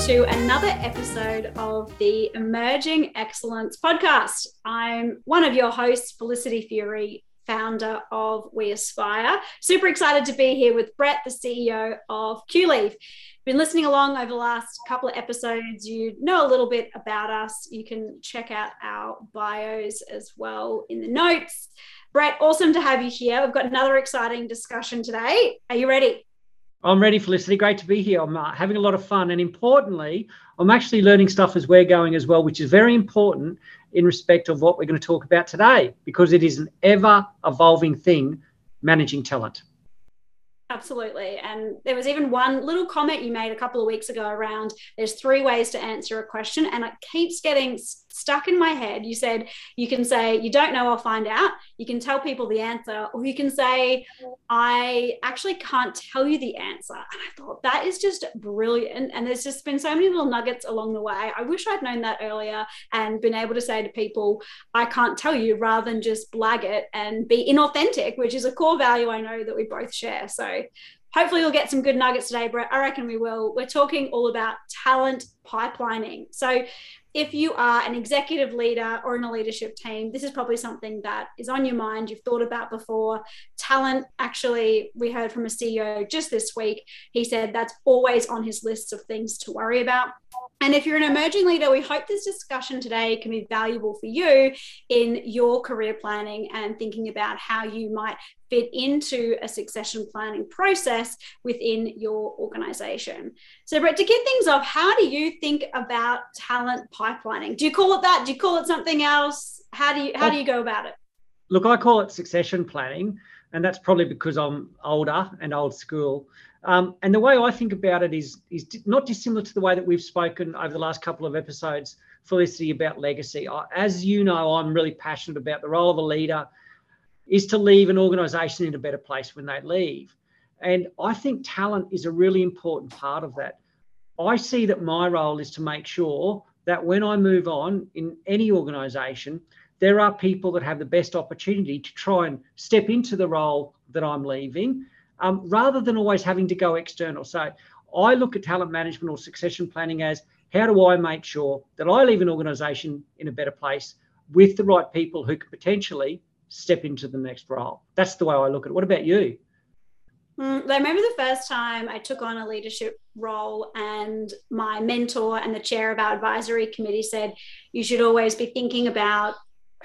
to another episode of the Emerging Excellence podcast. I'm one of your hosts, Felicity Furey, founder of We Aspire. Super excited to be here with Brett, the CEO of QLeave. Been listening along over the last couple of episodes. You know a little bit about us. You can check out our bios as well in the notes. Brett, awesome to have you here. We've got another exciting discussion today. Are you ready? I'm ready, Felicity. Great to be here. I'm uh, having a lot of fun. And importantly, I'm actually learning stuff as we're going as well, which is very important in respect of what we're going to talk about today, because it is an ever evolving thing managing talent. Absolutely. And there was even one little comment you made a couple of weeks ago around there's three ways to answer a question, and it keeps getting stuck in my head. You said you can say, You don't know, I'll find out. You can tell people the answer, or you can say, I actually can't tell you the answer. And I thought that is just brilliant. And there's just been so many little nuggets along the way. I wish I'd known that earlier and been able to say to people, I can't tell you rather than just blag it and be inauthentic, which is a core value I know that we both share. So hopefully we'll get some good nuggets today, Brett. I reckon we will. We're talking all about talent pipelining. So if you are an executive leader or in a leadership team, this is probably something that is on your mind, you've thought about before. Talent, actually, we heard from a CEO just this week. He said that's always on his list of things to worry about. And if you're an emerging leader, we hope this discussion today can be valuable for you in your career planning and thinking about how you might fit into a succession planning process within your organization. So, Brett, to kick things off, how do you think about talent pipelining? Do you call it that? Do you call it something else? How do you how do you go about it? Look, I call it succession planning, and that's probably because I'm older and old school. Um, and the way I think about it is, is not dissimilar to the way that we've spoken over the last couple of episodes, Felicity, about legacy. As you know, I'm really passionate about the role of a leader is to leave an organization in a better place when they leave. And I think talent is a really important part of that. I see that my role is to make sure that when I move on in any organization, there are people that have the best opportunity to try and step into the role that I'm leaving um, rather than always having to go external. So I look at talent management or succession planning as how do I make sure that I leave an organization in a better place with the right people who could potentially step into the next role? That's the way I look at it. What about you? Mm, I remember the first time I took on a leadership role, and my mentor and the chair of our advisory committee said, You should always be thinking about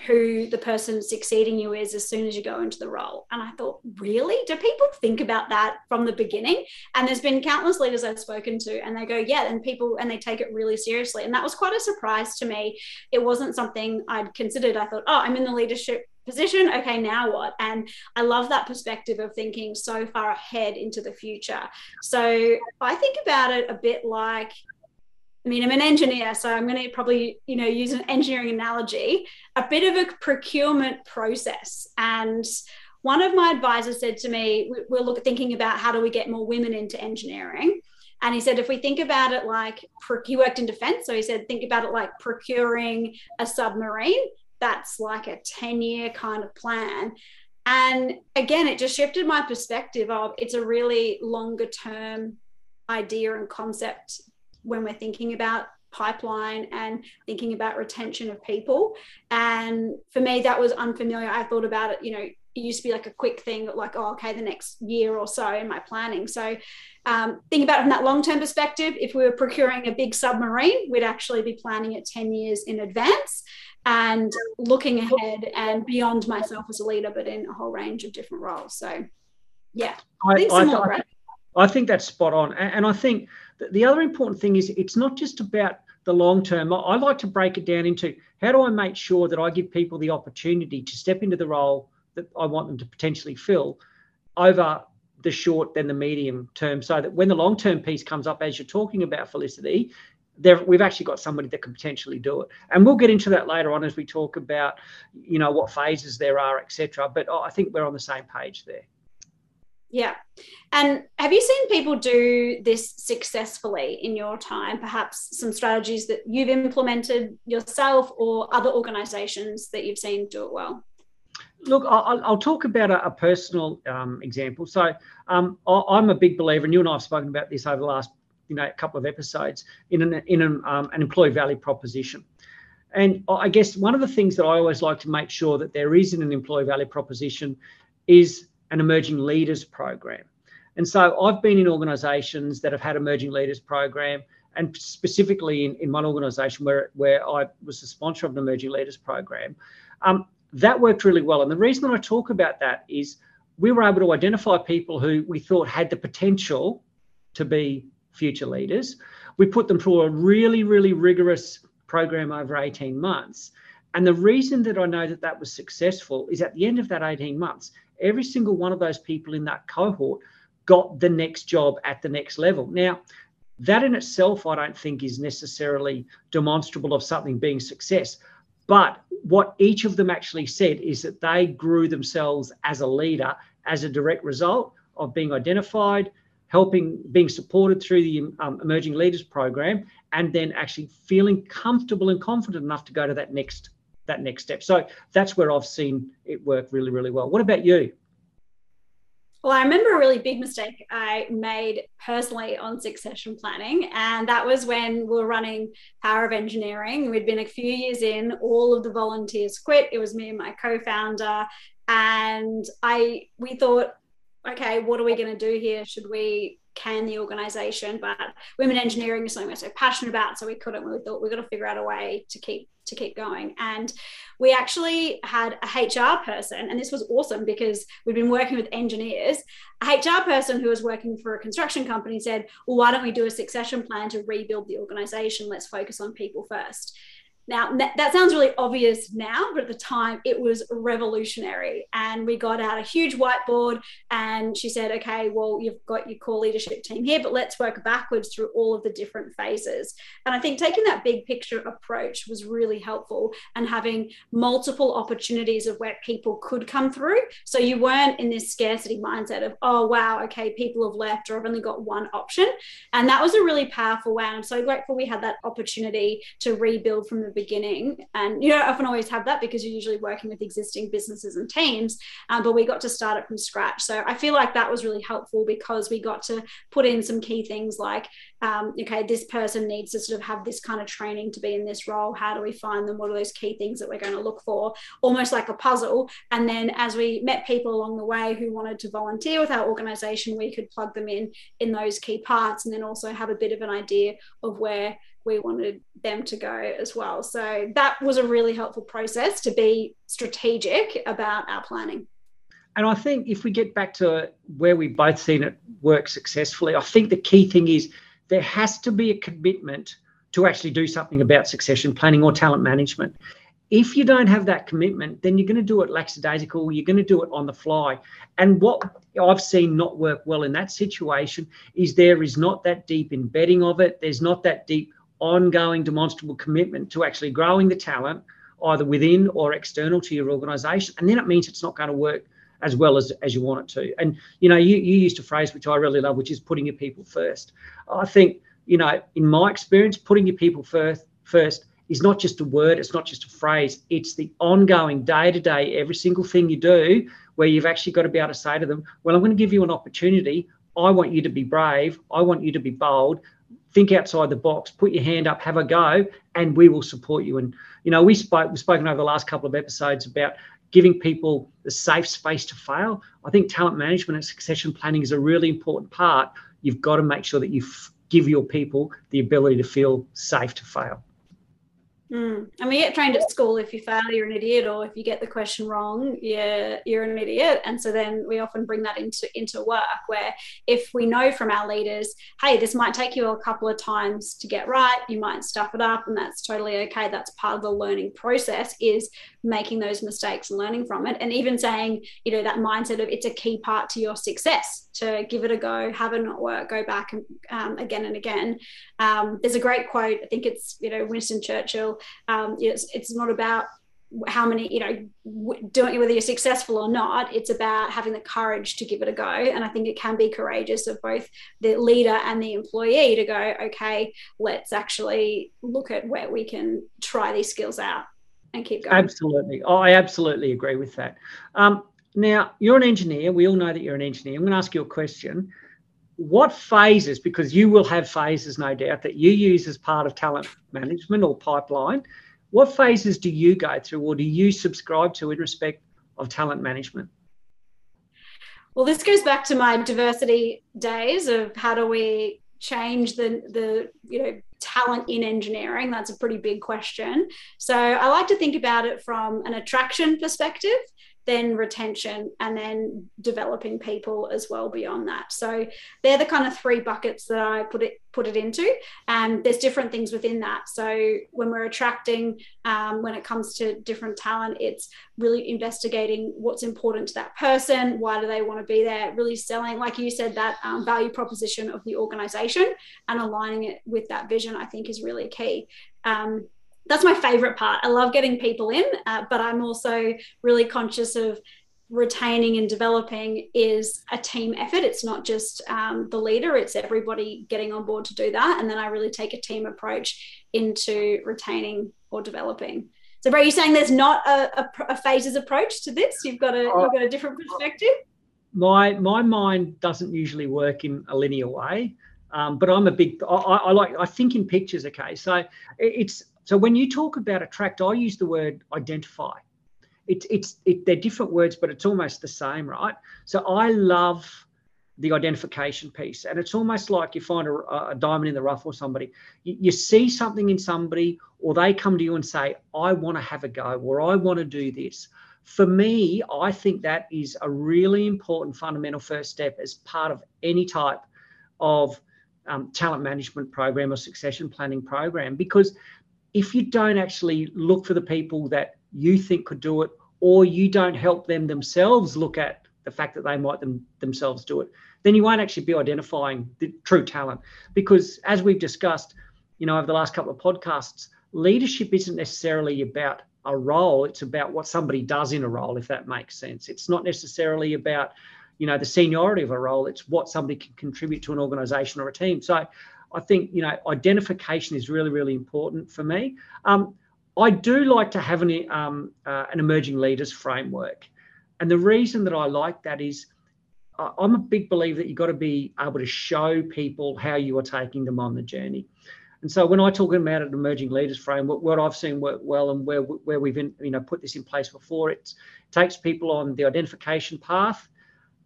who the person succeeding you is as soon as you go into the role. And I thought, really? Do people think about that from the beginning? And there's been countless leaders I've spoken to, and they go, yeah, and people, and they take it really seriously. And that was quite a surprise to me. It wasn't something I'd considered. I thought, oh, I'm in the leadership position. Okay, now what? And I love that perspective of thinking so far ahead into the future. So I think about it a bit like, I mean, I'm an engineer, so I'm going to probably, you know, use an engineering analogy, a bit of a procurement process. And one of my advisors said to me, we're look thinking about how do we get more women into engineering. And he said, if we think about it like he worked in defense, so he said, think about it like procuring a submarine. That's like a 10 year kind of plan. And again, it just shifted my perspective of it's a really longer term idea and concept when we're thinking about pipeline and thinking about retention of people. And for me, that was unfamiliar. I thought about it, you know, it used to be like a quick thing, like, oh, okay, the next year or so in my planning. So um, think about it from that long term perspective. If we were procuring a big submarine, we'd actually be planning it 10 years in advance and looking ahead and beyond myself as a leader, but in a whole range of different roles. So, yeah, I, think, I, I, I think that's spot on. And I think the other important thing is it's not just about the long term. I like to break it down into how do I make sure that I give people the opportunity to step into the role that I want them to potentially fill over the short then the medium term so that when the long term piece comes up as you're talking about felicity there we've actually got somebody that can potentially do it and we'll get into that later on as we talk about you know what phases there are etc but i think we're on the same page there yeah. And have you seen people do this successfully in your time? Perhaps some strategies that you've implemented yourself or other organizations that you've seen do it well? Look, I'll, I'll talk about a, a personal um, example. So um, I, am a big believer, and you and I have spoken about this over the last you know a couple of episodes in an in an, um, an employee value proposition. And I guess one of the things that I always like to make sure that there is in an employee value proposition is an emerging leaders program. And so I've been in organisations that have had emerging leaders program, and specifically in, in one organisation where where I was the sponsor of an emerging leaders program. Um, that worked really well. And the reason that I talk about that is we were able to identify people who we thought had the potential to be future leaders. We put them through a really, really rigorous program over 18 months. And the reason that I know that that was successful is at the end of that 18 months, every single one of those people in that cohort got the next job at the next level. Now, that in itself, I don't think is necessarily demonstrable of something being success. But what each of them actually said is that they grew themselves as a leader as a direct result of being identified, helping, being supported through the um, Emerging Leaders Program, and then actually feeling comfortable and confident enough to go to that next that next step. So that's where I've seen it work really, really well. What about you? Well, I remember a really big mistake I made personally on succession planning. And that was when we were running Power of Engineering. We'd been a few years in, all of the volunteers quit. It was me and my co founder. And I we thought, okay, what are we going to do here? Should we can the organization? But women engineering is something we're so passionate about. So we couldn't. We thought we've got to figure out a way to keep to keep going. And we actually had a HR person, and this was awesome because we'd been working with engineers. A HR person who was working for a construction company said, Well, why don't we do a succession plan to rebuild the organization? Let's focus on people first. Now, that sounds really obvious now, but at the time it was revolutionary. And we got out a huge whiteboard, and she said, Okay, well, you've got your core leadership team here, but let's work backwards through all of the different phases. And I think taking that big picture approach was really helpful and having multiple opportunities of where people could come through. So you weren't in this scarcity mindset of, Oh, wow, okay, people have left, or I've only got one option. And that was a really powerful way. And I'm so grateful we had that opportunity to rebuild from the beginning. And you don't often always have that because you're usually working with existing businesses and teams, um, but we got to start it from scratch. So I feel like that was really helpful because we got to put in some key things like, um, okay, this person needs to sort of have this kind of training to be in this role. How do we find them? What are those key things that we're going to look for? Almost like a puzzle. And then as we met people along the way who wanted to volunteer with our organization, we could plug them in in those key parts and then also have a bit of an idea of where we wanted them to go as well. So that was a really helpful process to be strategic about our planning. And I think if we get back to where we've both seen it work successfully, I think the key thing is there has to be a commitment to actually do something about succession planning or talent management. If you don't have that commitment, then you're going to do it lackadaisical, you're going to do it on the fly. And what I've seen not work well in that situation is there is not that deep embedding of it, there's not that deep ongoing demonstrable commitment to actually growing the talent either within or external to your organization and then it means it's not going to work as well as, as you want it to. And you know you, you used a phrase which i really love which is putting your people first. I think you know in my experience putting your people first first is not just a word it's not just a phrase it's the ongoing day to day every single thing you do where you've actually got to be able to say to them well i'm going to give you an opportunity. I want you to be brave. I want you to be bold think outside the box, put your hand up, have a go, and we will support you. And you know, we spoke we've spoken over the last couple of episodes about giving people the safe space to fail. I think talent management and succession planning is a really important part. You've got to make sure that you give your people the ability to feel safe to fail. Mm. And we get trained at school if you fail, you're an idiot, or if you get the question wrong, you're, you're an idiot. And so then we often bring that into, into work where if we know from our leaders, hey, this might take you a couple of times to get right, you might stuff it up, and that's totally okay. That's part of the learning process is making those mistakes and learning from it. And even saying, you know, that mindset of it's a key part to your success to give it a go, have it not work, go back and, um, again and again. Um, there's a great quote, I think it's, you know, Winston Churchill. Um, it's, it's not about how many you know doing whether you're successful or not it's about having the courage to give it a go and i think it can be courageous of both the leader and the employee to go okay let's actually look at where we can try these skills out and keep going. Absolutely. Oh, I absolutely agree with that. Um, now, you're an engineer. We all know that you're an engineer. I'm going to ask you a question. What phases, because you will have phases, no doubt, that you use as part of talent management or pipeline, what phases do you go through or do you subscribe to in respect of talent management? Well, this goes back to my diversity days of how do we change the the you know talent in engineering. That's a pretty big question. So i like to think about it from an attraction perspective then retention, and then developing people as well beyond that. So they're the kind of three buckets that I put it put it into. And there's different things within that. So when we're attracting, um, when it comes to different talent, it's really investigating what's important to that person. Why do they want to be there? Really selling, like you said, that um, value proposition of the organization and aligning it with that vision. I think is really key. Um, that's my favorite part. I love getting people in, uh, but I'm also really conscious of retaining and developing is a team effort. It's not just um, the leader, it's everybody getting on board to do that. And then I really take a team approach into retaining or developing. So, Brett, you're saying there's not a, a, a phases approach to this? You've got a you've got a different perspective. My my mind doesn't usually work in a linear way, um, but I'm a big. I, I, like I think in pictures. Okay, so it's so when you talk about attract, I use the word identify. It's it's it, they're different words, but it's almost the same, right? So I love the identification piece, and it's almost like you find a, a diamond in the rough or somebody. You, you see something in somebody, or they come to you and say, "I want to have a go," or "I want to do this." For me, I think that is a really important fundamental first step as part of any type of um, talent management program or succession planning program because if you don't actually look for the people that you think could do it, or you don't help them themselves look at the fact that they might them, themselves do it, then you won't actually be identifying the true talent. Because as we've discussed, you know, over the last couple of podcasts, leadership isn't necessarily about a role; it's about what somebody does in a role, if that makes sense. It's not necessarily about you know the seniority of a role it's what somebody can contribute to an organization or a team so I think you know identification is really really important for me. Um, I do like to have an um, uh, an emerging leaders framework, and the reason that I like that is I'm a big believer that you've got to be able to show people how you are taking them on the journey. And so when I talk about an emerging leaders framework, what I've seen work well and where where we've in, you know put this in place before, it takes people on the identification path.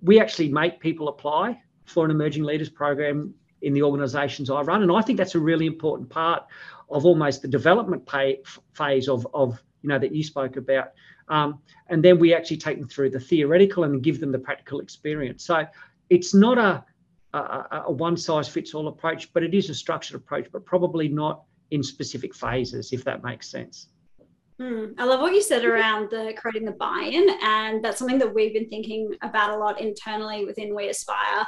We actually make people apply for an emerging leaders program in the organisations I run, and I think that's a really important part of almost the development pay, phase of of you know that you spoke about. Um, and then we actually take them through the theoretical and give them the practical experience. So it's not a, a, a one size fits all approach, but it is a structured approach, but probably not in specific phases, if that makes sense. Mm, I love what you said around the creating the buy-in, and that's something that we've been thinking about a lot internally within We Aspire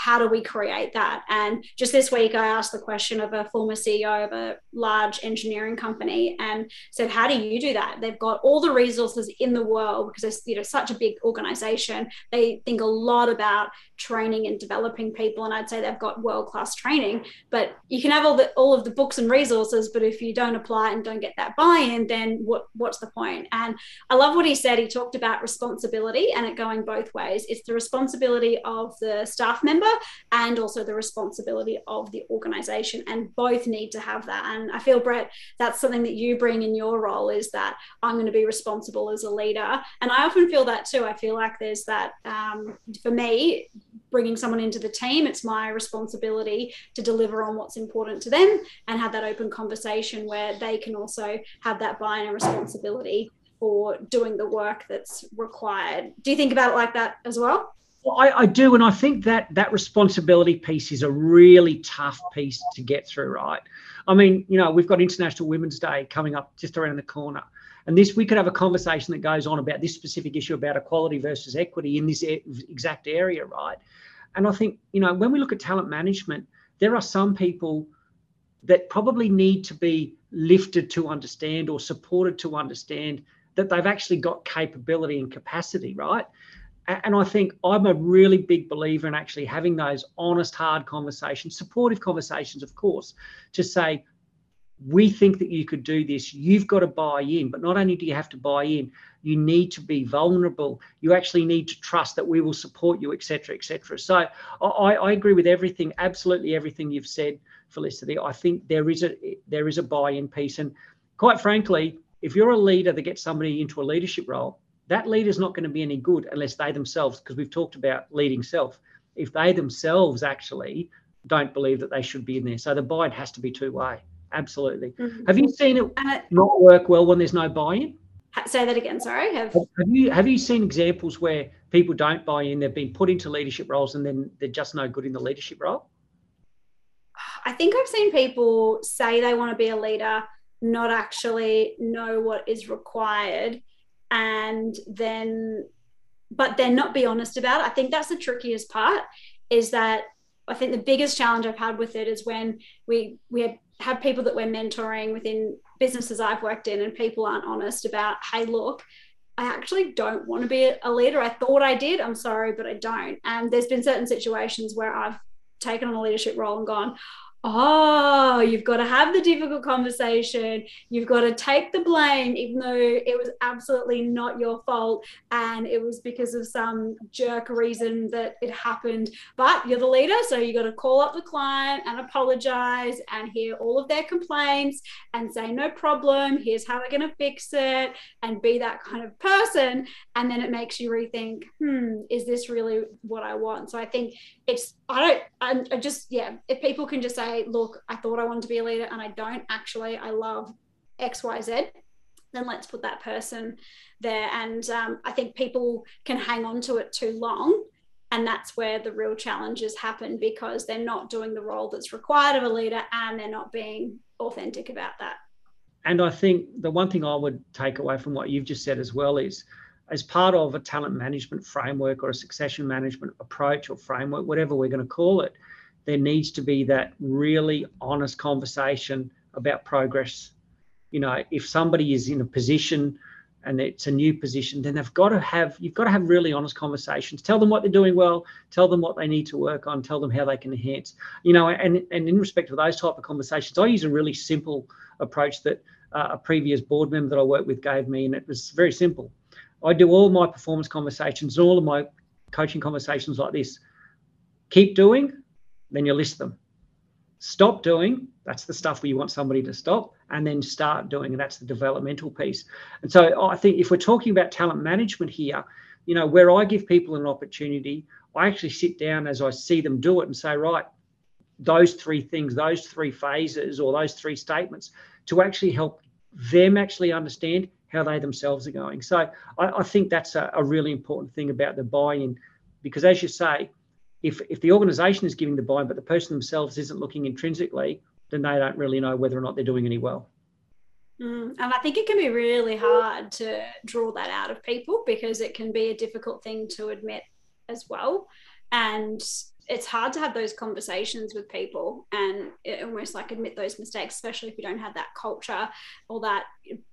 how do we create that? And just this week, I asked the question of a former CEO of a large engineering company and said, "How do you do that?" They've got all the resources in the world because it's you know such a big organization. They think a lot about training and developing people, and I'd say they've got world class training. But you can have all the all of the books and resources, but if you don't apply and don't get that buy-in, then what what's the point? And I love what he said. He talked about responsibility and it going both ways. It's the responsibility of the staff member and also the responsibility of the organization and both need to have that. And i feel brett that's something that you bring in your role is that i'm going to be responsible as a leader. And i often feel that too. I feel like there's that um, for me bringing someone into the team it's my responsibility to deliver on what's important to them and have that open conversation where they can also have that buy-in and responsibility for doing the work that's required. Do you think about it like that as well well, I, I, do, and I think that that responsibility piece is a really tough piece to get through, right? I mean, you know, we've got International Women's Day coming up just around the corner, and this we could have a conversation that goes on about this specific issue about equality versus equity in this exact area, right? And I think, you know, when we look at talent management, there are some people that probably need to be lifted to understand or supported to understand that they've actually got capability and capacity, right? And I think I'm a really big believer in actually having those honest, hard conversations, supportive conversations, of course, to say, we think that you could do this. You've got to buy in. But not only do you have to buy in, you need to be vulnerable. You actually need to trust that we will support you, etc., etc. So I, I agree with everything, absolutely everything you've said, Felicity. I think there is a there is a buy-in piece, and quite frankly, if you're a leader that gets somebody into a leadership role, that leader's not going to be any good unless they themselves, because we've talked about leading self, if they themselves actually don't believe that they should be in there. So the buy-in has to be two-way. Absolutely. Mm-hmm. Have you seen it not work well when there's no buy-in? Say that again. Sorry. Have... have you have you seen examples where people don't buy in? They've been put into leadership roles and then they're just no good in the leadership role. I think I've seen people say they want to be a leader, not actually know what is required, and then, but then not be honest about it. I think that's the trickiest part. Is that I think the biggest challenge I've had with it is when we we have, have people that we're mentoring within businesses I've worked in and people aren't honest about, hey, look, I actually don't want to be a leader. I thought I did. I'm sorry, but I don't. And there's been certain situations where I've taken on a leadership role and gone, oh, you've got to have the difficult conversation. You've got to take the blame, even though it was absolutely not your fault. And it was because of some jerk reason that it happened. But you're the leader. So you got to call up the client and apologize and hear all of their complaints and say, no problem. Here's how we're going to fix it and be that kind of person. And then it makes you rethink, hmm, is this really what I want? So I think it's, I don't, I just, yeah, if people can just say, say, look, I thought I wanted to be a leader and I don't actually, I love XYZ, then let's put that person there. And um, I think people can hang on to it too long. And that's where the real challenges happen because they're not doing the role that's required of a leader and they're not being authentic about that. And I think the one thing I would take away from what you've just said as well is as part of a talent management framework or a succession management approach or framework, whatever we're going to call it, there needs to be that really honest conversation about progress. You know, if somebody is in a position and it's a new position, then they've got to have you've got to have really honest conversations. Tell them what they're doing well, tell them what they need to work on, tell them how they can enhance. You know, and and in respect of those type of conversations, I use a really simple approach that uh, a previous board member that I worked with gave me, and it was very simple. I do all my performance conversations, all of my coaching conversations like this. Keep doing, then you list them. Stop doing, that's the stuff where you want somebody to stop, and then start doing, and that's the developmental piece. And so I think if we're talking about talent management here, you know, where I give people an opportunity, I actually sit down as I see them do it and say, right, those three things, those three phases, or those three statements to actually help them actually understand how they themselves are going. So I, I think that's a, a, really important thing about the buy-in, because as you say, if if the organization is giving the buy, but the person themselves isn't looking intrinsically, then they don't really know whether or not they're doing any well. Mm, and I think it can be really hard to draw that out of people because it can be a difficult thing to admit as well. And it's hard to have those conversations with people and almost like admit those mistakes, especially if you don't have that culture or that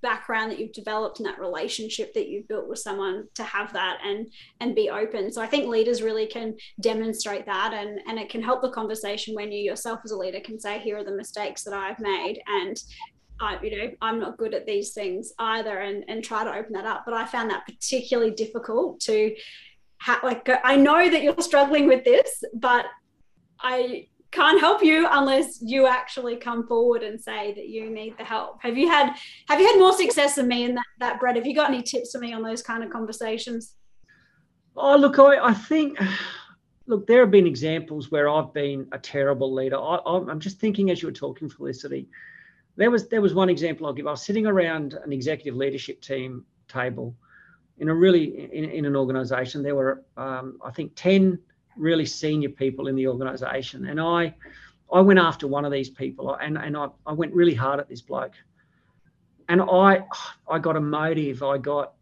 background that you've developed and that relationship that you've built with someone to have that and and be open. So I think leaders really can demonstrate that and and it can help the conversation when you yourself as a leader can say, here are the mistakes that I've made and I, you know, I'm not good at these things either, and and try to open that up. But I found that particularly difficult to like I know that you're struggling with this, but I can't help you unless you actually come forward and say that you need the help. Have you had have you had more success than me in that, that Brett? Have you got any tips for me on those kind of conversations? Oh, look, I, I think look, there have been examples where I've been a terrible leader. I, I'm just thinking as you were talking, Felicity. There was there was one example I'll give. I was sitting around an executive leadership team table, in a really in, in an organization there were um, i think 10 really senior people in the organization. And i i went after one of these people and and i, I went really hard at this bloke. And i i got emotive i got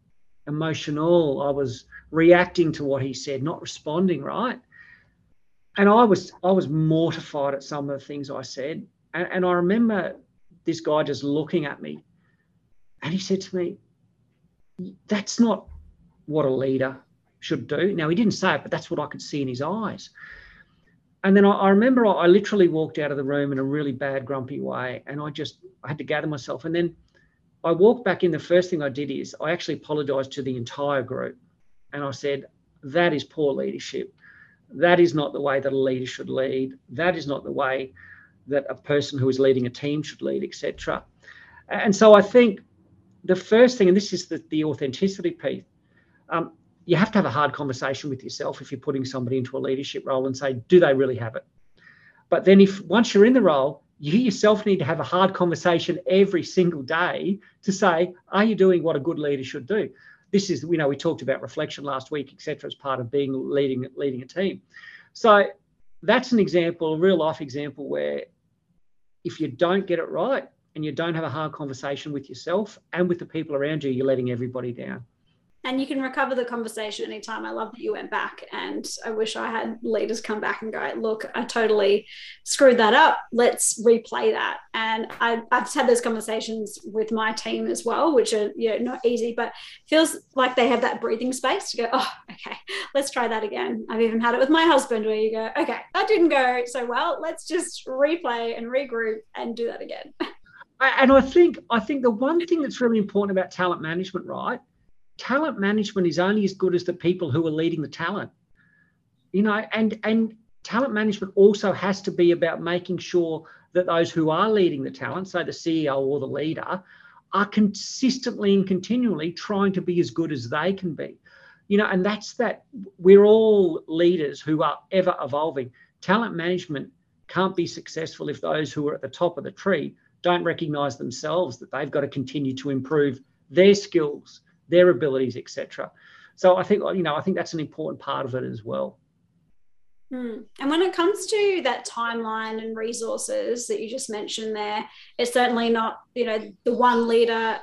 emotional i was reacting to what he said not responding right? And i was i was mortified at some of the things i said. And, and i remember this guy just looking at me and he said to me that's not what a leader should do. Now, he didn't say it, but that's what I could see in his eyes. And then I, I remember I, I literally walked out of the room in a really bad, grumpy way, and I just I had to gather myself. And then I walked back in. The first thing I did is I actually apologized to the entire group. And I said, that is poor leadership. That is not the way that a leader should lead. That is not the way that a person who is leading a team should lead, etc. And so I think the first thing, and this is the, the authenticity piece, um, you have to have a hard conversation with yourself if you're putting somebody into a leadership role and say, do they really have it? But then if once you're in the role, you yourself need to have a hard conversation every single day to say, are you doing what a good leader should do? This is, you know, we talked about reflection last week, etc., as part of being leading leading a team. So that's an example, a real life example where if you don't get it right and you don't have a hard conversation with yourself and with the people around you, you're letting everybody down and you can recover the conversation anytime. I love that you went back, and I wish I had leaders come back and go, "Look, I totally screwed that up. Let's replay that." And I, have had those conversations with my team as well, which are you know not easy, but feels like they have that breathing space to go, "Oh, okay, let's try that again." I've even had it with my husband where you go, "Okay, that didn't go so well. Let's just replay and regroup and do that again." And I think I think the one thing that's really important about talent management, right? talent management is only as good as the people who are leading the talent you know and and talent management also has to be about making sure that those who are leading the talent so the ceo or the leader are consistently and continually trying to be as good as they can be you know and that's that we're all leaders who are ever evolving talent management can't be successful if those who are at the top of the tree don't recognize themselves that they've got to continue to improve their skills their abilities, etc. So I think you know I think that's an important part of it as well. Hmm. And when it comes to that timeline and resources that you just mentioned there, it's certainly not you know the one leader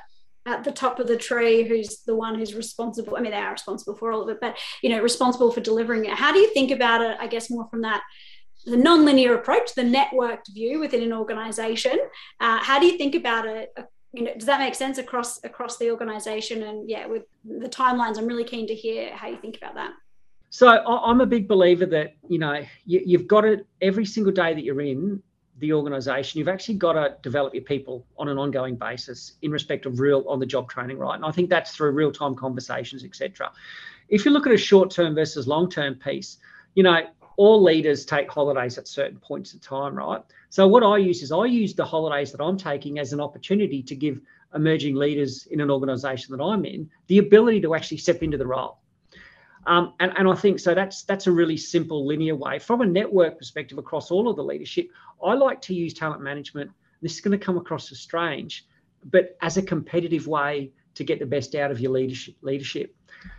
at the top of the tree who's the one who's responsible. I mean, they are responsible for all of it, but you know, responsible for delivering it. How do you think about it? I guess more from that the non-linear approach, the networked view within an organization. Uh, how do you think about it you know, does that make sense across across the organization? And yeah, with the timelines, I'm really keen to hear how you think about that. So I'm a big believer that you know you, have got to every single day that you're in the organization, you've actually got to develop your people on an ongoing basis in respect of real on the job training, right? And I think that's through real time conversations, etc. If you look at a short term versus long term piece, you know, all leaders take holidays at certain points of time, right? So what I use is I use the holidays that I'm taking as an opportunity to give emerging leaders in an organisation that I'm in the ability to actually step into the role. Um, and, and I think so that's that's a really simple linear way. From a network perspective across all of the leadership, I like to use talent management. This is going to come across as strange, but as a competitive way to get the best out of your leadership leadership.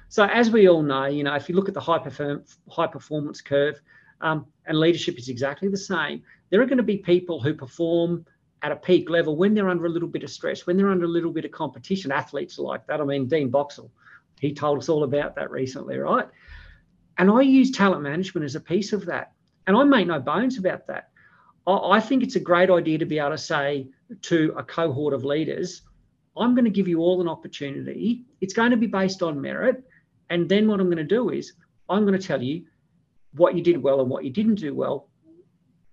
So as we all know, you know, if you look at the high, perform- high performance curve, um, and leadership is exactly the same, there are going to be people who perform at a peak level when they're under a little bit of stress, when they're under a little bit of competition. Athletes like that. I mean, Dean Boxall, he told us all about that recently, right? And I use talent management as a piece of that. And I make no bones about that. I think it's a great idea to be able to say to a cohort of leaders, I'm going to give you all an opportunity. It's going to be based on merit. And then what I'm going to do is I'm going to tell you what you did well and what you didn't do well,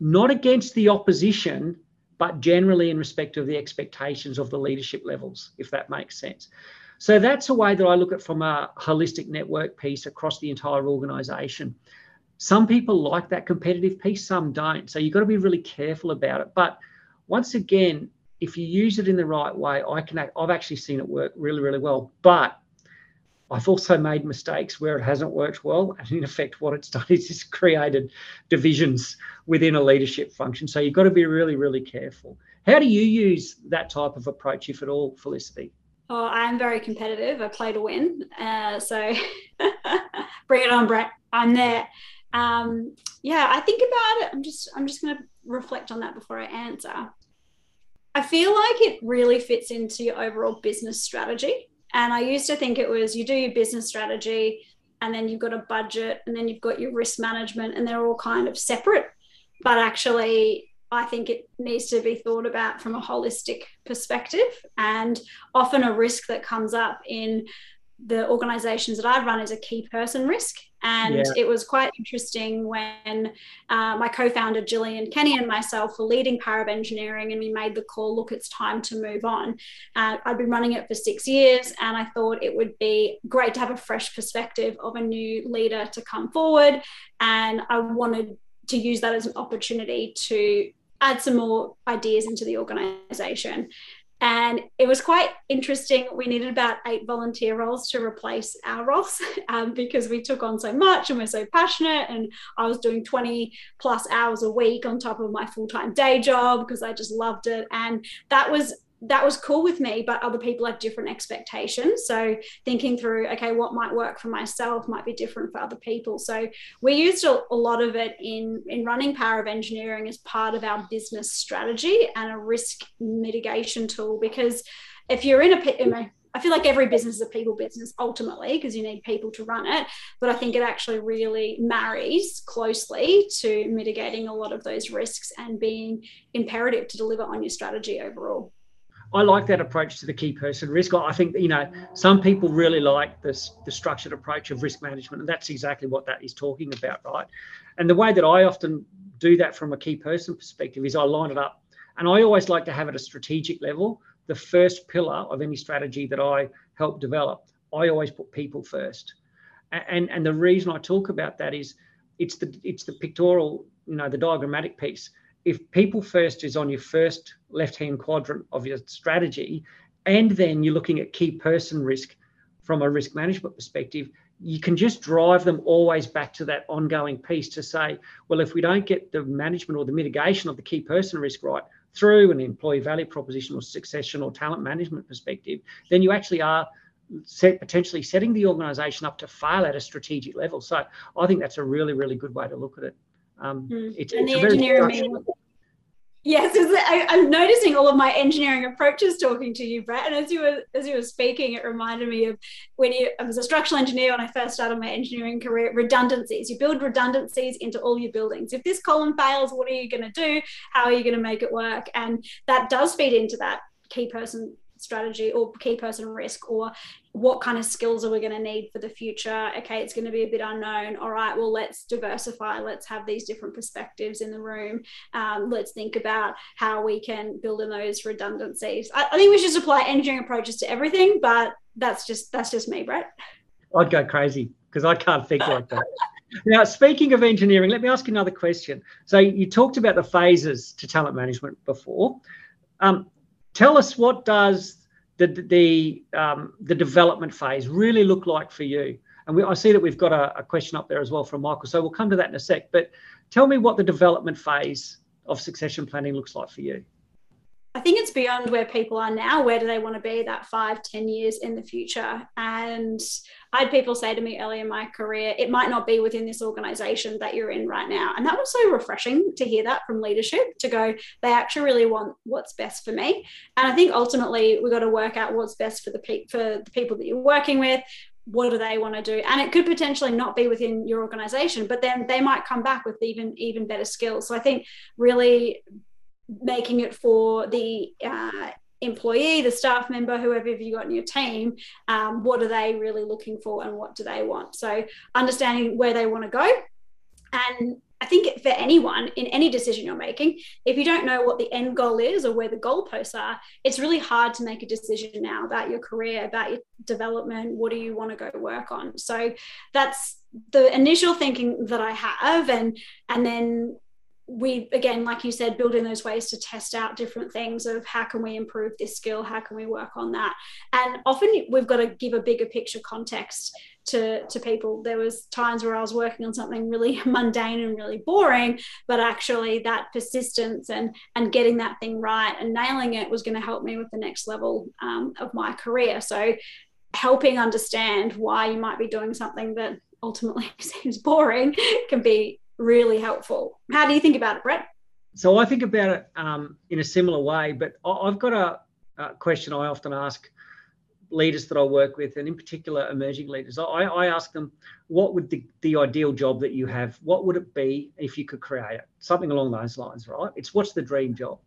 not against the opposition, but generally in respect of the expectations of the leadership levels, if that makes sense. So that's a way that I look at from a holistic network piece across the entire organization. Some people like that competitive piece, some don't. So you've got to be really careful about it. But once again, if you use it in the right way, I can I've actually seen it work really, really well. But I've also made mistakes where it hasn't worked well. And in effect, what it's done is it's created divisions within a leadership function. So you've got to be really, really careful. How do you use that type of approach, if at all, Felicity? Oh, I'm very competitive. I play to win. Uh, so bring it on, Brett. I'm there. Um, yeah, I think about it. I'm just I'm just going to reflect on that before I answer. I feel like it really fits into your overall business strategy. And I used to think it was you do your business strategy and then you've got a budget and then you've got your risk management and they're all kind of separate. But actually, I think it needs to be thought about from a holistic perspective. And often a risk that comes up in the organizations that I've run is a key person risk. And yeah. it was quite interesting when uh, my co founder, Jillian Kenny, and myself were leading Power of Engineering, and we made the call look, it's time to move on. Uh, I'd been running it for six years, and I thought it would be great to have a fresh perspective of a new leader to come forward. And I wanted to use that as an opportunity to add some more ideas into the organization. And it was quite interesting. We needed about eight volunteer roles to replace our roles um, because we took on so much and we're so passionate. And I was doing 20 plus hours a week on top of my full time day job because I just loved it. And that was that was cool with me, but other people have different expectations. So thinking through, okay, what might work for myself might be different for other people. So we used a, a lot of it in in running Power of Engineering as part of our business strategy and a risk mitigation tool. Because if you're in a I feel like every business is a people business ultimately because you need people to run it. But I think it actually really marries closely to mitigating a lot of those risks and being imperative to deliver on your strategy overall. I like that approach to the key person risk. I think you know some people really like this the structured approach of risk management, and that's exactly what that is talking about, right? And the way that I often do that from a key person perspective is I line it up, and I always like to have at a strategic level the first pillar of any strategy that I help develop. I always put people first, and and the reason I talk about that is it's the it's the pictorial, you know, the diagrammatic piece if people first is on your first left hand quadrant of your strategy, and then you're looking at key person risk from a risk management perspective, you can just drive them always back to that ongoing piece to say, well, if we don't get the management or the mitigation of the key person risk right through an employee value proposition or succession or talent management perspective, then you actually are set, potentially setting the organization up to fail at a strategic level. So I think that's a really, really good way to look at it. Um, mm. it's, and the engineering Yes, I, am noticing all of my engineering approaches talking to you, Brett. And as you were as you were speaking, it reminded me of when you I was a structural engineer when I first started my engineering career. Redundancies. You build redundancies into all your buildings. If this column fails, what are you going to do? How are you going to make it work? And that does feed into that key person strategy or key person risk or what kind of skills are we going to need for the future? Okay it's going to be a bit unknown. All right well let's diversify. Let's have these different perspectives in the room. Um, let's think about how we can build in those redundancies. I, I think we should apply engineering approaches to everything but that's just that's just me brett. I'd go crazy because i can't think like that. Now speaking of engineering let me ask you another question. So you talked about the phases to talent management before. Um, tell us what does the the um, the development phase really look like for you? And we, I see that we've got a, a, question up there as well from Michael. So we'll come to that in a sec. But tell me what the development phase of succession planning looks like for you. I think it's beyond where people are now. Where do they want to be that five, ten years in the future? And I had people say to me early in my career, it might not be within this organization that you're in right now. And that was so refreshing to hear that from leadership to go, they actually really want what's best for me. And I think ultimately we've got to work out what's best for the, pe- for the people that you're working with, what do they want to do and it could potentially not be within your organization but then they might come back with even even better skills so i think really making it for the uh, employee, the staff member, whoever you've got in your team, um, what are they really looking for and what do they want? So understanding where they want to go. And I think for anyone in any decision you're making, if you don't know what the end goal is or where the goalposts are, it's really hard to make a decision now about your career, about your development. What do you want to go work on? So that's the initial thinking that I have, and and then we again like you said building those ways to test out different things of how can we improve this skill? How can we work on that? And often we've got to give a bigger picture context to to people. There was times where i was working on something really mundane and really boring but actually that persistence and and getting that thing right and nailing it was going to help me with the next level um, of my career. So helping understand why you might be doing something that ultimately seems boring can be really helpful. How do you think about it, Brett? So I think about it um, in a similar way, but I've got a, a, question I often ask leaders that I work with, and in particular emerging leaders. I, I ask them, what would the, the ideal job that you have, what would it be if you could create it? Something along those lines, right? It's what's the dream job?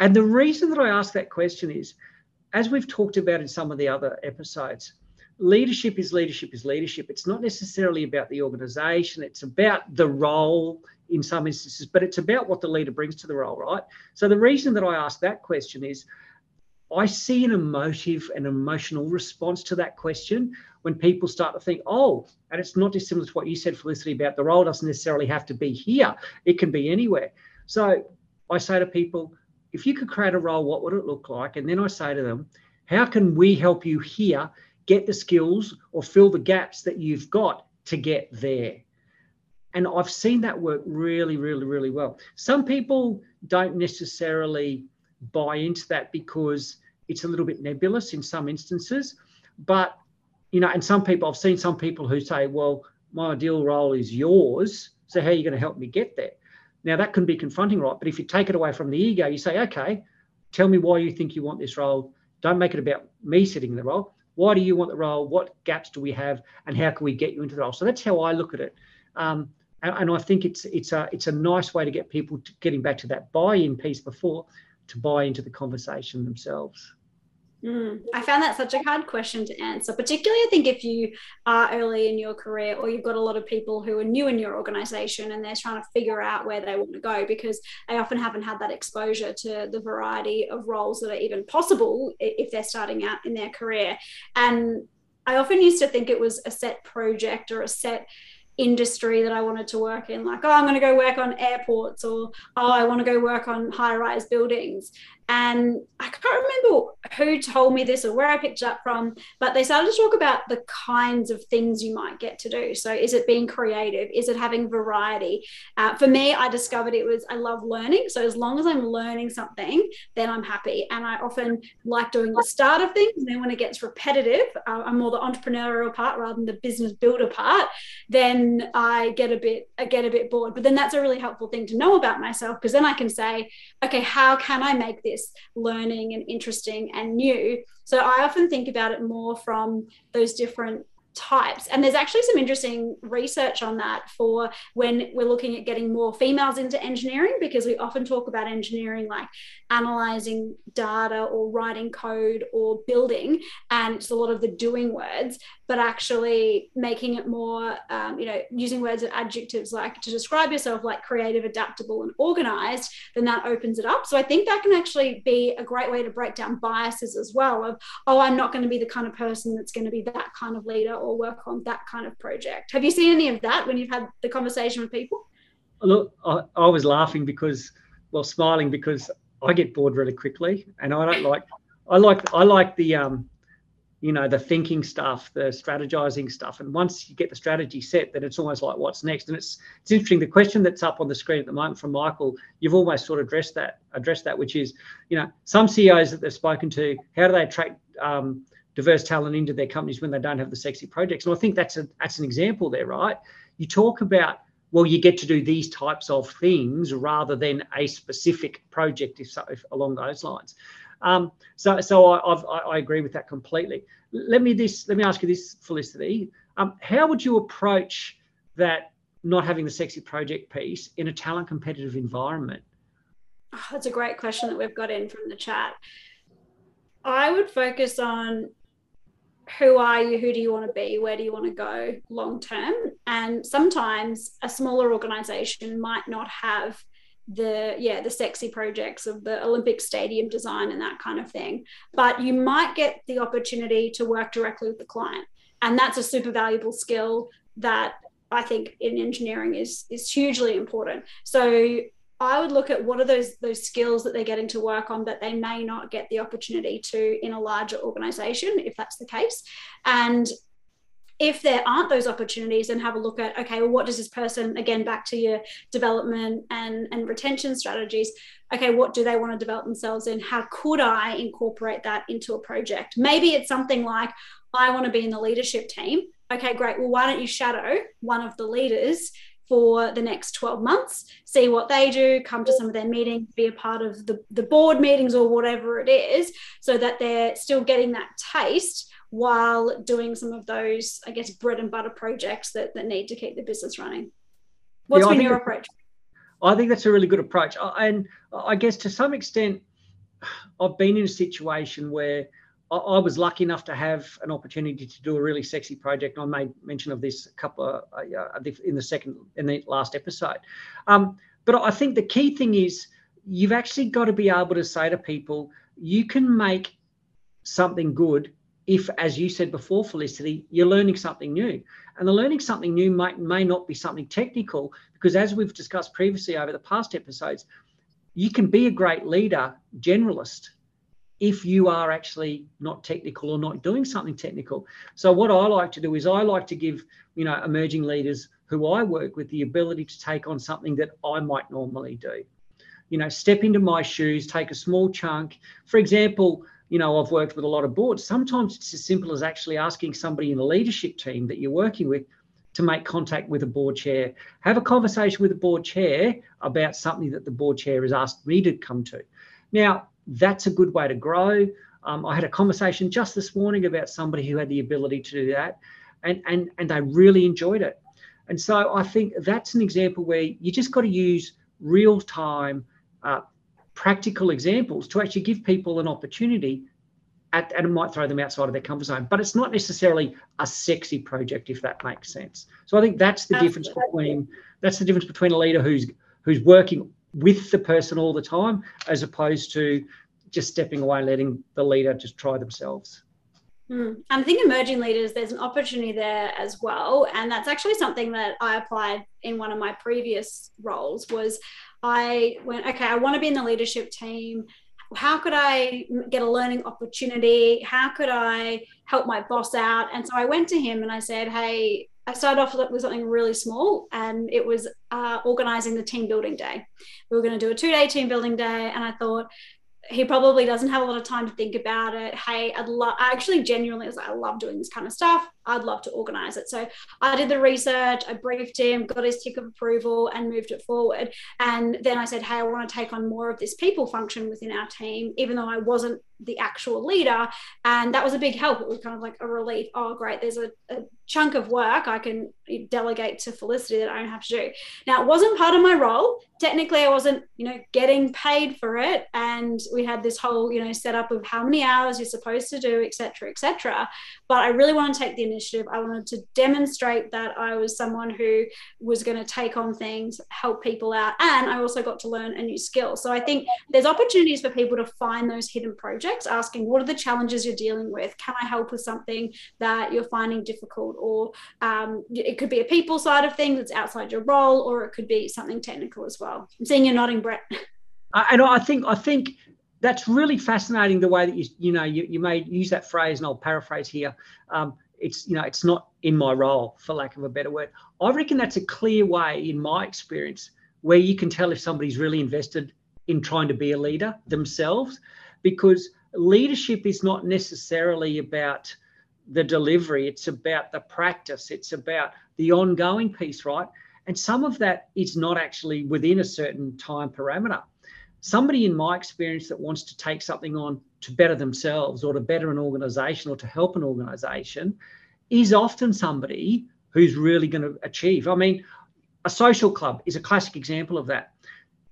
And the reason that I ask that question is, as we've talked about in some of the other episodes, leadership is leadership is leadership. It's not necessarily about the organization, it's about the role in some instances, but it's about what the leader brings to the role, right? So the reason that I ask that question is I see an emotive and emotional response to that question when people start to think, oh, and it's not dissimilar to what you said, Felicity, about the role doesn't necessarily have to be here, it can be anywhere. So I say to people, if you could create a role, what would it look like? And then I say to them, how can we help you here get the skills or fill the gaps that you've got to get there? And I've seen that work really, really, really well. Some people don't necessarily buy into that because it's a little bit nebulous in some instances. But, you know, and some people, I've seen some people who say, well, my ideal role is yours. So how are you going to help me get there? Now, that can be confronting, right? But if you take it away from the ego, you say, okay, tell me why you think you want this role. Don't make it about me sitting in the role. Why do you want the role? What gaps do we have? And how can we get you into the role? So that's how I look at it. Um, and, and, I think it's it's a it's a nice way to get people to getting back to that buy-in piece before to buy into the conversation themselves. Mm, I found that such a hard question to answer, particularly I think if you are early in your career or you've got a lot of people who are new in your organization and they're trying to figure out where they want to go because they often haven't had that exposure to the variety of roles that are even possible if they're starting out in their career. And I often used to think it was a set project or a set industry that I wanted to work in, like, oh, I'm going to go work on airports or, oh, I want to go work on high rise buildings. And I can't remember who told me this or where I picked it up from, but they started to talk about the kinds of things you might get to do. So, is it being creative? Is it having variety? Uh, for me, I discovered it was I love learning. So, as long as I'm learning something, then I'm happy. And I often like doing the start of things. And then when it gets repetitive, uh, I'm more the entrepreneurial part rather than the business builder part. Then I get a bit I get a bit bored. But then that's a really helpful thing to know about myself because then I can say, okay, how can I make this this learning and interesting and new. So I often think about it more from those different types. And there's actually some interesting research on that for when we're looking at getting more females into engineering, because we often talk about engineering like analyzing data or writing code or building. And it's a lot of the doing words, but actually making it more, um, you know, using words and adjectives like to describe yourself like creative, adaptable, and organized, then that opens it up. So I think that can actually be a great way to break down biases as well of, oh, I'm not going to be the kind of person that's going to be that kind of leader or work on that kind of project. Have you seen any of that when you've had the conversation with people? Look, I, I was laughing because, well, smiling because I get bored really quickly, and I don't like. I like I like the um, you know, the thinking stuff, the strategizing stuff, and once you get the strategy set, then it's almost like what's next. And it's it's interesting. The question that's up on the screen at the moment from Michael, you've almost sort of addressed that addressed that, which is, you know, some CEOs that they've spoken to, how do they attract um, diverse talent into their companies when they don't have the sexy projects. And I think that's a that's an example there, right? You talk about well, you get to do these types of things rather than a specific project, if, so, if along those lines. Um, so, so I, I, I, agree with that completely. Let me this. Let me ask you this, Felicity. Um, how would you approach that not having the sexy project piece in a talent competitive environment? Oh, that's a great question that we've got in from the chat. I would focus on who are you? Who do you want to be? Where do you want to go long term? And sometimes a smaller organization might not have the yeah the sexy projects of the olympic stadium design and that kind of thing but you might get the opportunity to work directly with the client. And that's a super valuable skill that i think in engineering is is hugely important. So I would look at what are those those skills that they're getting to work on that they may not get the opportunity to in a larger organization, if that's the case. And if there aren't those opportunities, and have a look at okay, well, what does this person again back to your development and, and retention strategies? Okay, what do they want to develop themselves in? How could I incorporate that into a project? Maybe it's something like I want to be in the leadership team. Okay, great. Well, why don't you shadow one of the leaders for the next 12 months, see what they do, come to some of their meetings, be a part of the, the board meetings or whatever it is, so that they're still getting that taste while doing some of those, I guess, bread and butter projects that, that need to keep the business running. What's yeah, been your approach? I think that's a really good approach. And I guess to some extent, I've been in a situation where I, was lucky enough to have an opportunity to do a really sexy project. I made mention of this a couple of, uh, in the second in the last episode. Um, but I think the key thing is you've actually got to be able to say to people, you can make something good if, as you said before, Felicity, you're learning something new. And the learning something new might, may not be something technical, because as we've discussed previously over the past episodes, you can be a great leader, generalist, if you are actually not technical or not doing something technical. So what I like to do is I like to give, you know, emerging leaders who I work with the ability to take on something that I might normally do. You know, step into my shoes, take a small chunk. For example, you know, I've worked with a lot of boards. Sometimes it's as simple as actually asking somebody in the leadership team that you're working with to make contact with a board chair. Have a conversation with a board chair about something that the board chair has asked me to come to. Now, that's a good way to grow. Um, I had a conversation just this morning about somebody who had the ability to do that, and and and they really enjoyed it. And so I think that's an example where you just got to use real time uh, practical examples to actually give people an opportunity at, and it might throw them outside of their comfort zone but it's not necessarily a sexy project if that makes sense so i think that's the difference between that's the difference between a leader who's who's working with the person all the time as opposed to just stepping away and letting the leader just try themselves Hmm. I think emerging leaders, there's an opportunity there as well. And that's actually something that I applied in one of my previous roles was I went, okay, I want to be in the leadership team. How could I get a learning opportunity? How could I help my boss out? And so I went to him and I said, hey, I started off with something really small, and it was uh, organizing the team building day. We were going to do a two day team building day, and I thought, he probably doesn't have a lot of time to think about it. Hey, I'd love, I actually genuinely was like, I love doing this kind of stuff. I'd love to organize it. So I did the research, I briefed him, got his tick of approval, and moved it forward. And then I said, Hey, I want to take on more of this people function within our team, even though I wasn't the actual leader. And that was a big help. It was kind of like a relief. Oh, great. There's a, a chunk of work I can delegate to Felicity that I don't have to do. Now, it wasn't part of my role. Technically, I wasn't, you know, getting paid for it. And we had this whole, you know, setup of how many hours you're supposed to do, etc., etc. But I really want to take the initiative. I wanted to demonstrate that I was someone who was going to take on things, help people out. And I also got to learn a new skill. So I think there's opportunities for people to find those hidden projects, asking what are the challenges you're dealing with? Can I help with something that you're finding difficult? or um, it could be a people side of things that's outside your role, or it could be something technical as well. I'm seeing you nodding, Brett. And I think I think that's really fascinating the way that you you know you, you may use that phrase, and I'll paraphrase here. Um, it's you know it's not in my role, for lack of a better word. I reckon that's a clear way, in my experience, where you can tell if somebody's really invested in trying to be a leader themselves, because leadership is not necessarily about the delivery, it's about the practice, it's about the ongoing piece, right? And some of that is not actually within a certain time parameter. Somebody, in my experience, that wants to take something on to better themselves or to better an organization or to help an organization is often somebody who's really going to achieve. I mean, a social club is a classic example of that.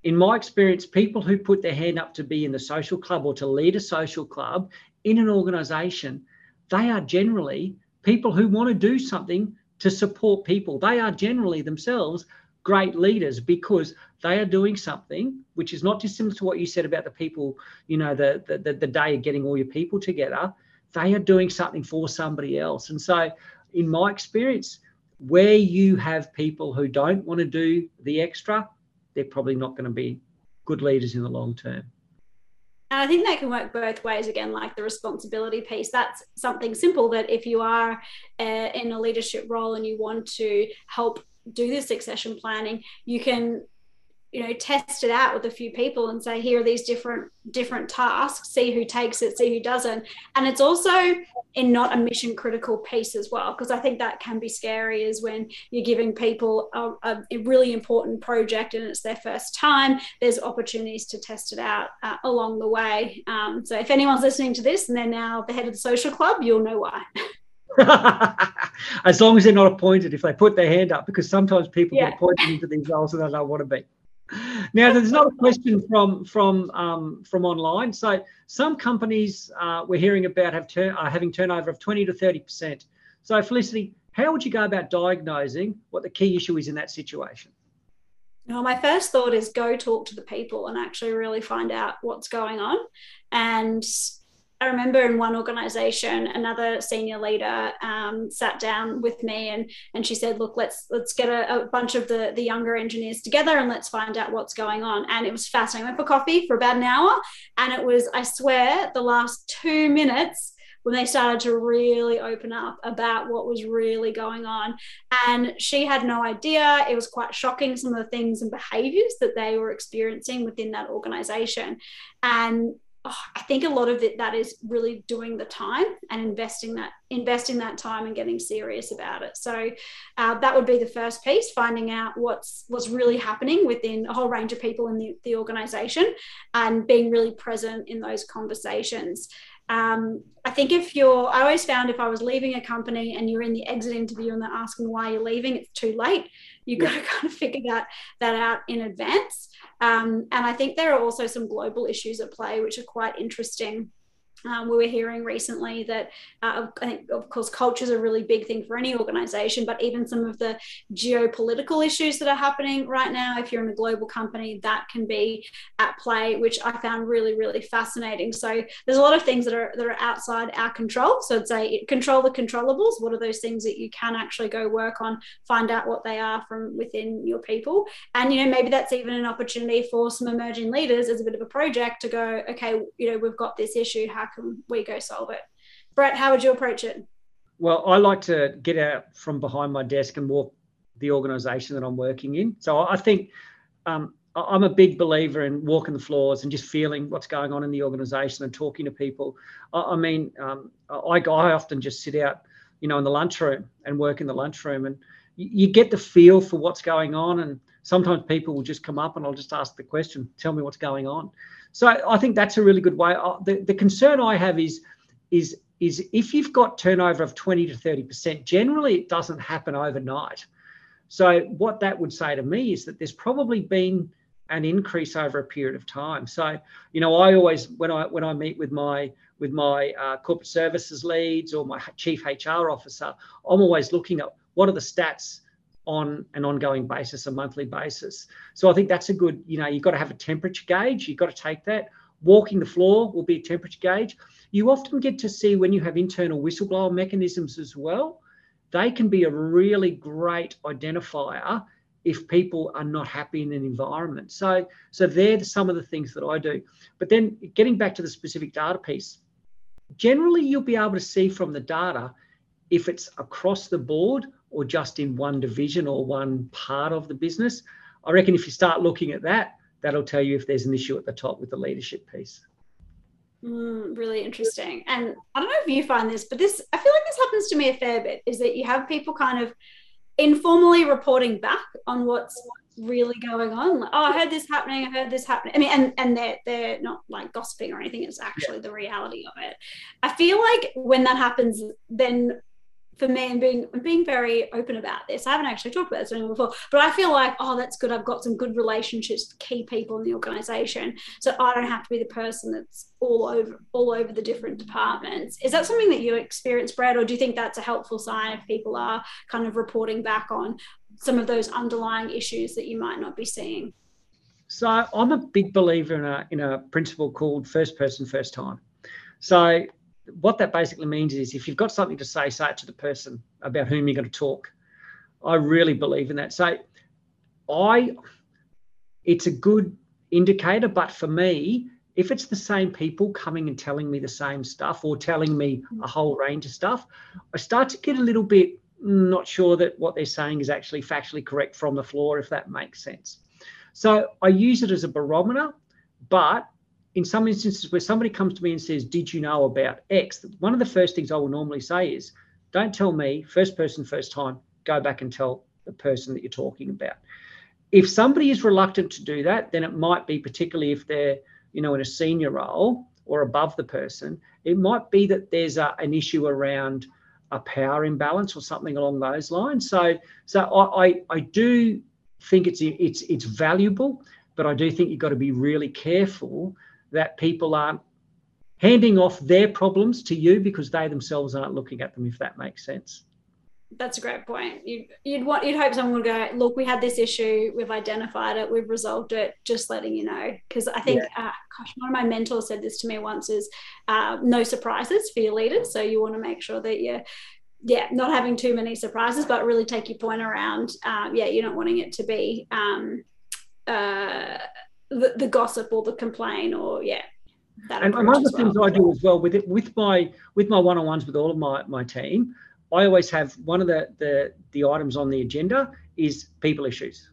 In my experience, people who put their hand up to be in the social club or to lead a social club in an organization they are generally people who want to do something to support people. They are generally themselves great leaders because they are doing something which is not dissimilar to what you said about the people, you know, the, the, the day of getting all your people together. They are doing something for somebody else. And so, in my experience, where you have people who don't want to do the extra, they're probably not going to be good leaders in the long term. And I think that can work both ways again, like the responsibility piece. That's something simple that if you are uh, in a leadership role and you want to help do this succession planning, you can you know test it out with a few people and say here are these different different tasks see who takes it see who doesn't. And it's also in not a mission critical piece as well because i think that can be scary is when you're giving people a, a, really important project and it's their first time there's opportunities to test it out uh, along the way. Um, so if anyone's listening to this and they're now the head of the social club you'll know why as long as they're not appointed if they put their hand up because sometimes people yeah. get appointed into these roles and they don't want to be now, there's another question from from um, from online. So some companies uh, we're hearing about have tur- are having turnover of 20 to 30 percent. So Felicity, how would you go about diagnosing what the key issue is in that situation? Well, my first thought is go talk to the people and actually really find out what's going on. And I remember in one organization, another senior leader um, sat down with me and and she said, "Look, let's let's get a, a, bunch of the the younger engineers together and let's find out what's going on." And it was fascinating. I went for coffee for about an hour, and it was, I swear, the last two minutes when they started to really open up about what was really going on. And she had no idea. It was quite shocking, some of the things and behaviors that they were experiencing within that organization. And oh, I think a lot of it that is really doing the time and investing that investing that time and getting serious about it. So uh, that would be the first piece: finding out what's what's really happening within a whole range of people in the, the organization and being really present in those conversations. Um, I think if you're, I always found if I was leaving a company and you're in the exit interview and they're asking why you're leaving, it's too late. You've got to kind of figure that that out in advance. Um, and I think there are also some global issues at play, which are quite interesting. Um, we were hearing recently that, uh, I think, of course, culture is a really big thing for any organization, but even some of the geopolitical issues that are happening right now, if you're in a global company, that can be at play, which I found really, really fascinating. So there's a lot of things that are that are outside our control. So I'd say control the controllables. What are those things that you can actually go work on, find out what they are from within your people, and you know maybe that's even an opportunity for some emerging leaders as a bit of a project to go, okay, you know, we've got this issue. How can we go solve it? Brett, how would you approach it? Well, I like to get out from behind my desk and walk the organisation that I'm working in. So I think um, I'm a big believer in walking the floors and just feeling what's going on in the organisation and talking to people. I, I mean, um, I, I often just sit out, you know, in the lunchroom and work in the lunchroom, and you, you get the feel for what's going on. And sometimes people will just come up and I'll just ask the question, "Tell me what's going on." So I think that's a really good way. Uh, the, the concern I have is is is if you've got turnover of 20 to 30 percent, generally it doesn't happen overnight. So what that would say to me is that there's probably been an increase over a period of time. So you know, I always when I when I meet with my with my uh, corporate services leads or my chief HR officer, I'm always looking at what are the stats on an ongoing basis, a monthly basis. So I think that's a good, you know, you've got to have a temperature gauge. You've got to take that. Walking the floor will be a temperature gauge. You often get to see when you have internal whistleblower mechanisms as well, they can be a really great identifier if people are not happy in an environment. So, so they're some of the things that I do. But then getting back to the specific data piece, generally you'll be able to see from the data if it's across the board or just in one division or one part of the business. I reckon if you start looking at that, that'll tell you if there's an issue at the top with the leadership piece. Mm, really interesting. And I don't know if you find this, but this, I feel like this happens to me a fair bit is that you have people kind of informally reporting back on what's really going on. Like, oh, I heard this happening. I heard this happening. I mean, and and they're they're not like gossiping or anything. It's actually yeah. the reality of it. I feel like when that happens, then for me and being being very open about this. I haven't actually talked about this before, but I feel like, oh, that's good. I've got some good relationships with key people in the organization. So I don't have to be the person that's all over all over the different departments. Is that something that you experience, Brett, or do you think that's a helpful sign if people are kind of reporting back on some of those underlying issues that you might not be seeing? So I'm a big believer in a in a principle called first person, first time. So what that basically means is if you've got something to say, say it to the person about whom you're going to talk. I really believe in that. So I it's a good indicator, but for me, if it's the same people coming and telling me the same stuff or telling me a whole range of stuff, I start to get a little bit not sure that what they're saying is actually factually correct from the floor, if that makes sense. So I use it as a barometer, but in some instances where somebody comes to me and says, Did you know about X? One of the first things I will normally say is, Don't tell me, first person, first time, go back and tell the person that you're talking about. If somebody is reluctant to do that, then it might be particularly if they're, you know, in a senior role or above the person, it might be that there's a, an issue around a power imbalance or something along those lines. So, so I, I, I do think it's it's it's valuable but I do think you've got to be really careful that people aren't handing off their problems to you because they themselves aren't looking at them, if that makes sense. That's a great point. You'd, you'd want you'd hope someone would go, look, we had this issue, we've identified it, we've resolved it. Just letting you know, because I think, yeah. uh, gosh, one of my mentors said this to me once: is uh, no surprises for your leaders. So you want to make sure that you're yeah, not having too many surprises, but really take your point around. Um, yeah, you're not wanting it to be um, uh, the, the gossip or the complaint or yeah, and one of the well. things I do as well with it, with my with my one-on-ones with all of my, my team, I always have one of the, the the items on the agenda is people issues.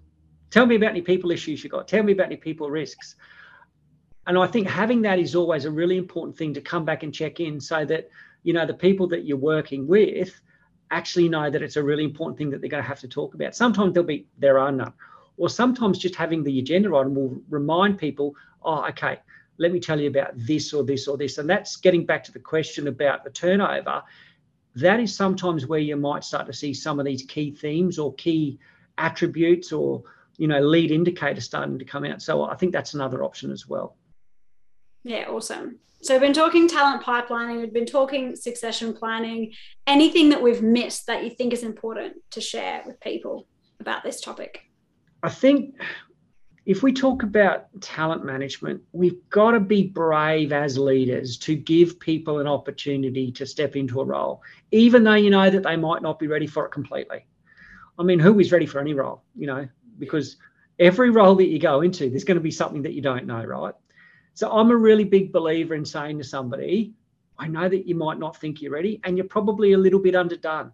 Tell me about any people issues you got. Tell me about any people risks. And I think having that is always a really important thing to come back and check in so that you know the people that you're working with actually know that it's a really important thing that they're going to have to talk about. Sometimes there'll be there are none. Or sometimes just having the agenda item will remind people, oh, okay, let me tell you about this or this or this. And that's getting back to the question about the turnover. That is sometimes where you might start to see some of these key themes or key attributes or you know lead indicators starting to come out. So I think that's another option as well. Yeah, awesome. So we've been talking talent pipelining, we've been talking succession planning. Anything that we've missed that you think is important to share with people about this topic? I think if we talk about talent management, we've got to be brave as leaders to give people an opportunity to step into a role, even though you know that they might not be ready for it completely. I mean, who is ready for any role, you know, because every role that you go into, there's going to be something that you don't know, right? So I'm a really big believer in saying to somebody, I know that you might not think you're ready and you're probably a little bit underdone,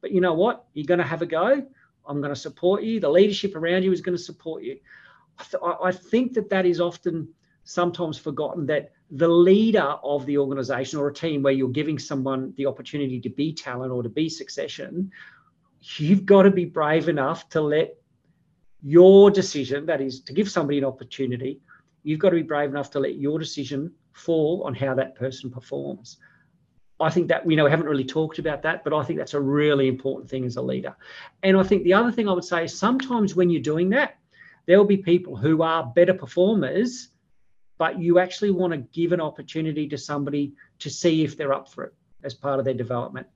but you know what? You're going to have a go. I'm going to support you. The leadership around you is going to support you. I, th- I think that that is often sometimes forgotten that the leader of the organization or a team where you're giving someone the opportunity to be talent or to be succession, you've got to be brave enough to let your decision, that is to give somebody an opportunity, you've got to be brave enough to let your decision fall on how that person performs. I think that, you know, we haven't really talked about that, but I think that's a really important thing as a leader. And I think the other thing I would say is sometimes when you're doing that, there will be people who are better performers, but you actually want to give an opportunity to somebody to see if they're up for it as part of their development.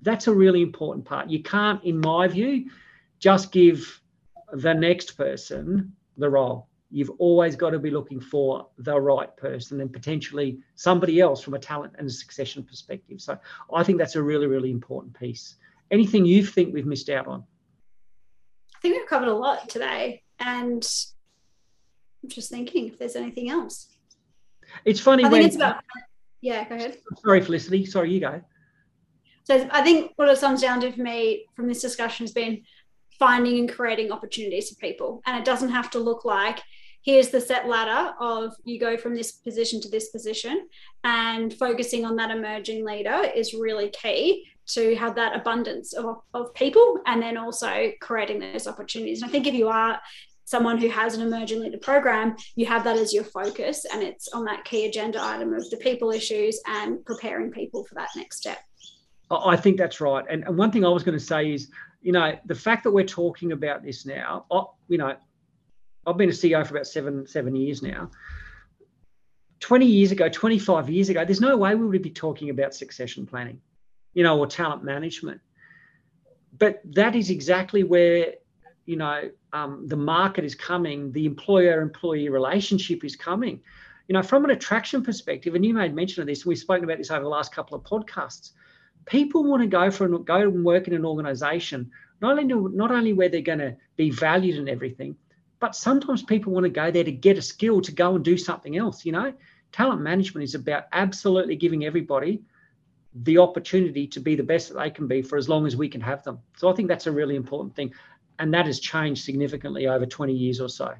That's a really important part. You can't, in my view, just give the next person the role. You've always got to be looking for the right person and potentially somebody else from a talent and a succession perspective. So I think that's a really, really important piece. Anything you think we've missed out on? I think we've covered a lot today. And I'm just thinking if there's anything else. It's funny I when. Think it's about, yeah, go ahead. Sorry, Felicity. Sorry, you go. So I think what it comes down to for me from this discussion has been finding and creating opportunities for people. And it doesn't have to look like here's the set ladder of you go from this position to this position and focusing on that emerging leader is really key to have that abundance of, of people and then also creating those opportunities. And I think if you are someone who has an emerging leader program, you have that as your focus and it's on that key agenda item of the people issues and preparing people for that next step. I think that's right. And, and one thing I was going to say is, you know, the fact that we're talking about this now, I, you know, I've been a CEO for about seven seven years now. 20 years ago, 25 years ago, there's no way we would be talking about succession planning, you know, or talent management. But that is exactly where you know um, the market is coming the employer employee relationship is coming you know from an attraction perspective and you made mention of this we've spoken about this over the last couple of podcasts people want to go for an, go and work in an organization not only not only where they're going to be valued and everything but sometimes people want to go there to get a skill to go and do something else you know? Talent management is about absolutely giving everybody the opportunity to be the best that they can be for as long as we can have them. So i think that's a really important thing and that has changed significantly over 20 years or so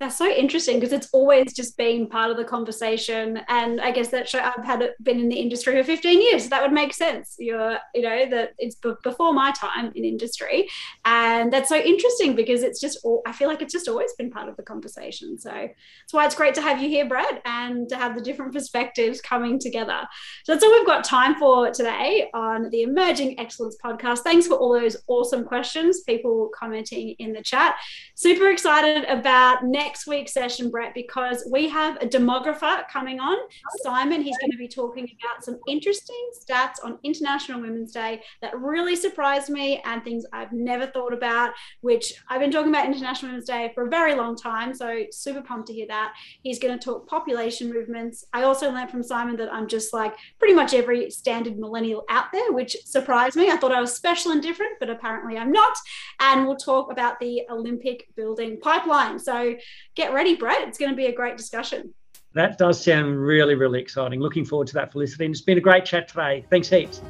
that's so interesting because it's always just been part of the conversation and i guess that show, i've had it, been in the industry for 15 years so that would make sense. You're you know that it's b- before my time in industry and that's so interesting because it's just all, i feel like it's just always been part of the conversation. So that's why it's great to have you here brett and to have the different perspectives coming together. So that's all we've got time for today on the emerging excellence podcast. Thanks for all those awesome questions people commenting in the chat. Super excited about next next week's session, Brett, because we have a demographer coming on, Simon. He's going to be talking about some interesting stats on International Women's Day that really surprised me and things I've never thought about, which I've been talking about International Women's Day for a very long time. So, super pumped to hear that. He's going to talk population movements. I also learned from Simon that I'm just like pretty much every standard millennial out there, which surprised me. I thought I was special and different, but apparently I'm not. And we'll talk about the Olympic building pipeline. So get ready, Brett. It's going to be a great discussion. That does sound really, really exciting. Looking forward to that, Felicity. And it's been a great chat today. Thanks heaps.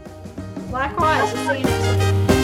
Likewise. We'll see you next week.